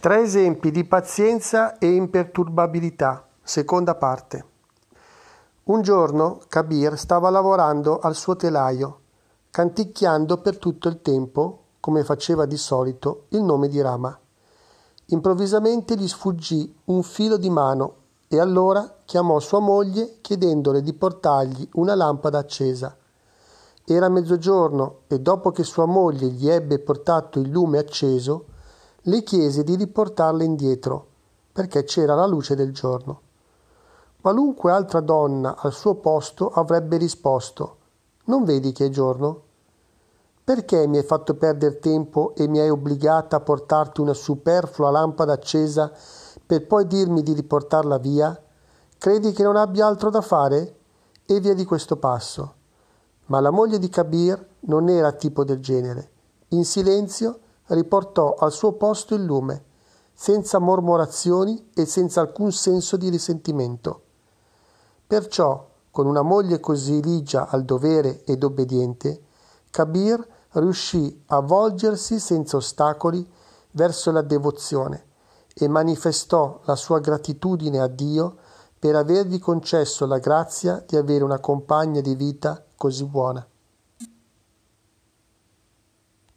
Tre esempi di pazienza e imperturbabilità. Seconda parte. Un giorno Kabir stava lavorando al suo telaio, canticchiando per tutto il tempo, come faceva di solito, il nome di Rama. Improvvisamente gli sfuggì un filo di mano e allora chiamò sua moglie chiedendole di portargli una lampada accesa. Era mezzogiorno e dopo che sua moglie gli ebbe portato il lume acceso, le chiese di riportarla indietro, perché c'era la luce del giorno. Qualunque altra donna al suo posto avrebbe risposto Non vedi che è giorno? Perché mi hai fatto perdere tempo e mi hai obbligata a portarti una superflua lampada accesa per poi dirmi di riportarla via? Credi che non abbia altro da fare? E via di questo passo. Ma la moglie di Kabir non era tipo del genere. In silenzio riportò al suo posto il lume, senza mormorazioni e senza alcun senso di risentimento. Perciò, con una moglie così ligia al dovere ed obbediente, Kabir riuscì a volgersi senza ostacoli verso la devozione e manifestò la sua gratitudine a Dio per avergli concesso la grazia di avere una compagna di vita così buona.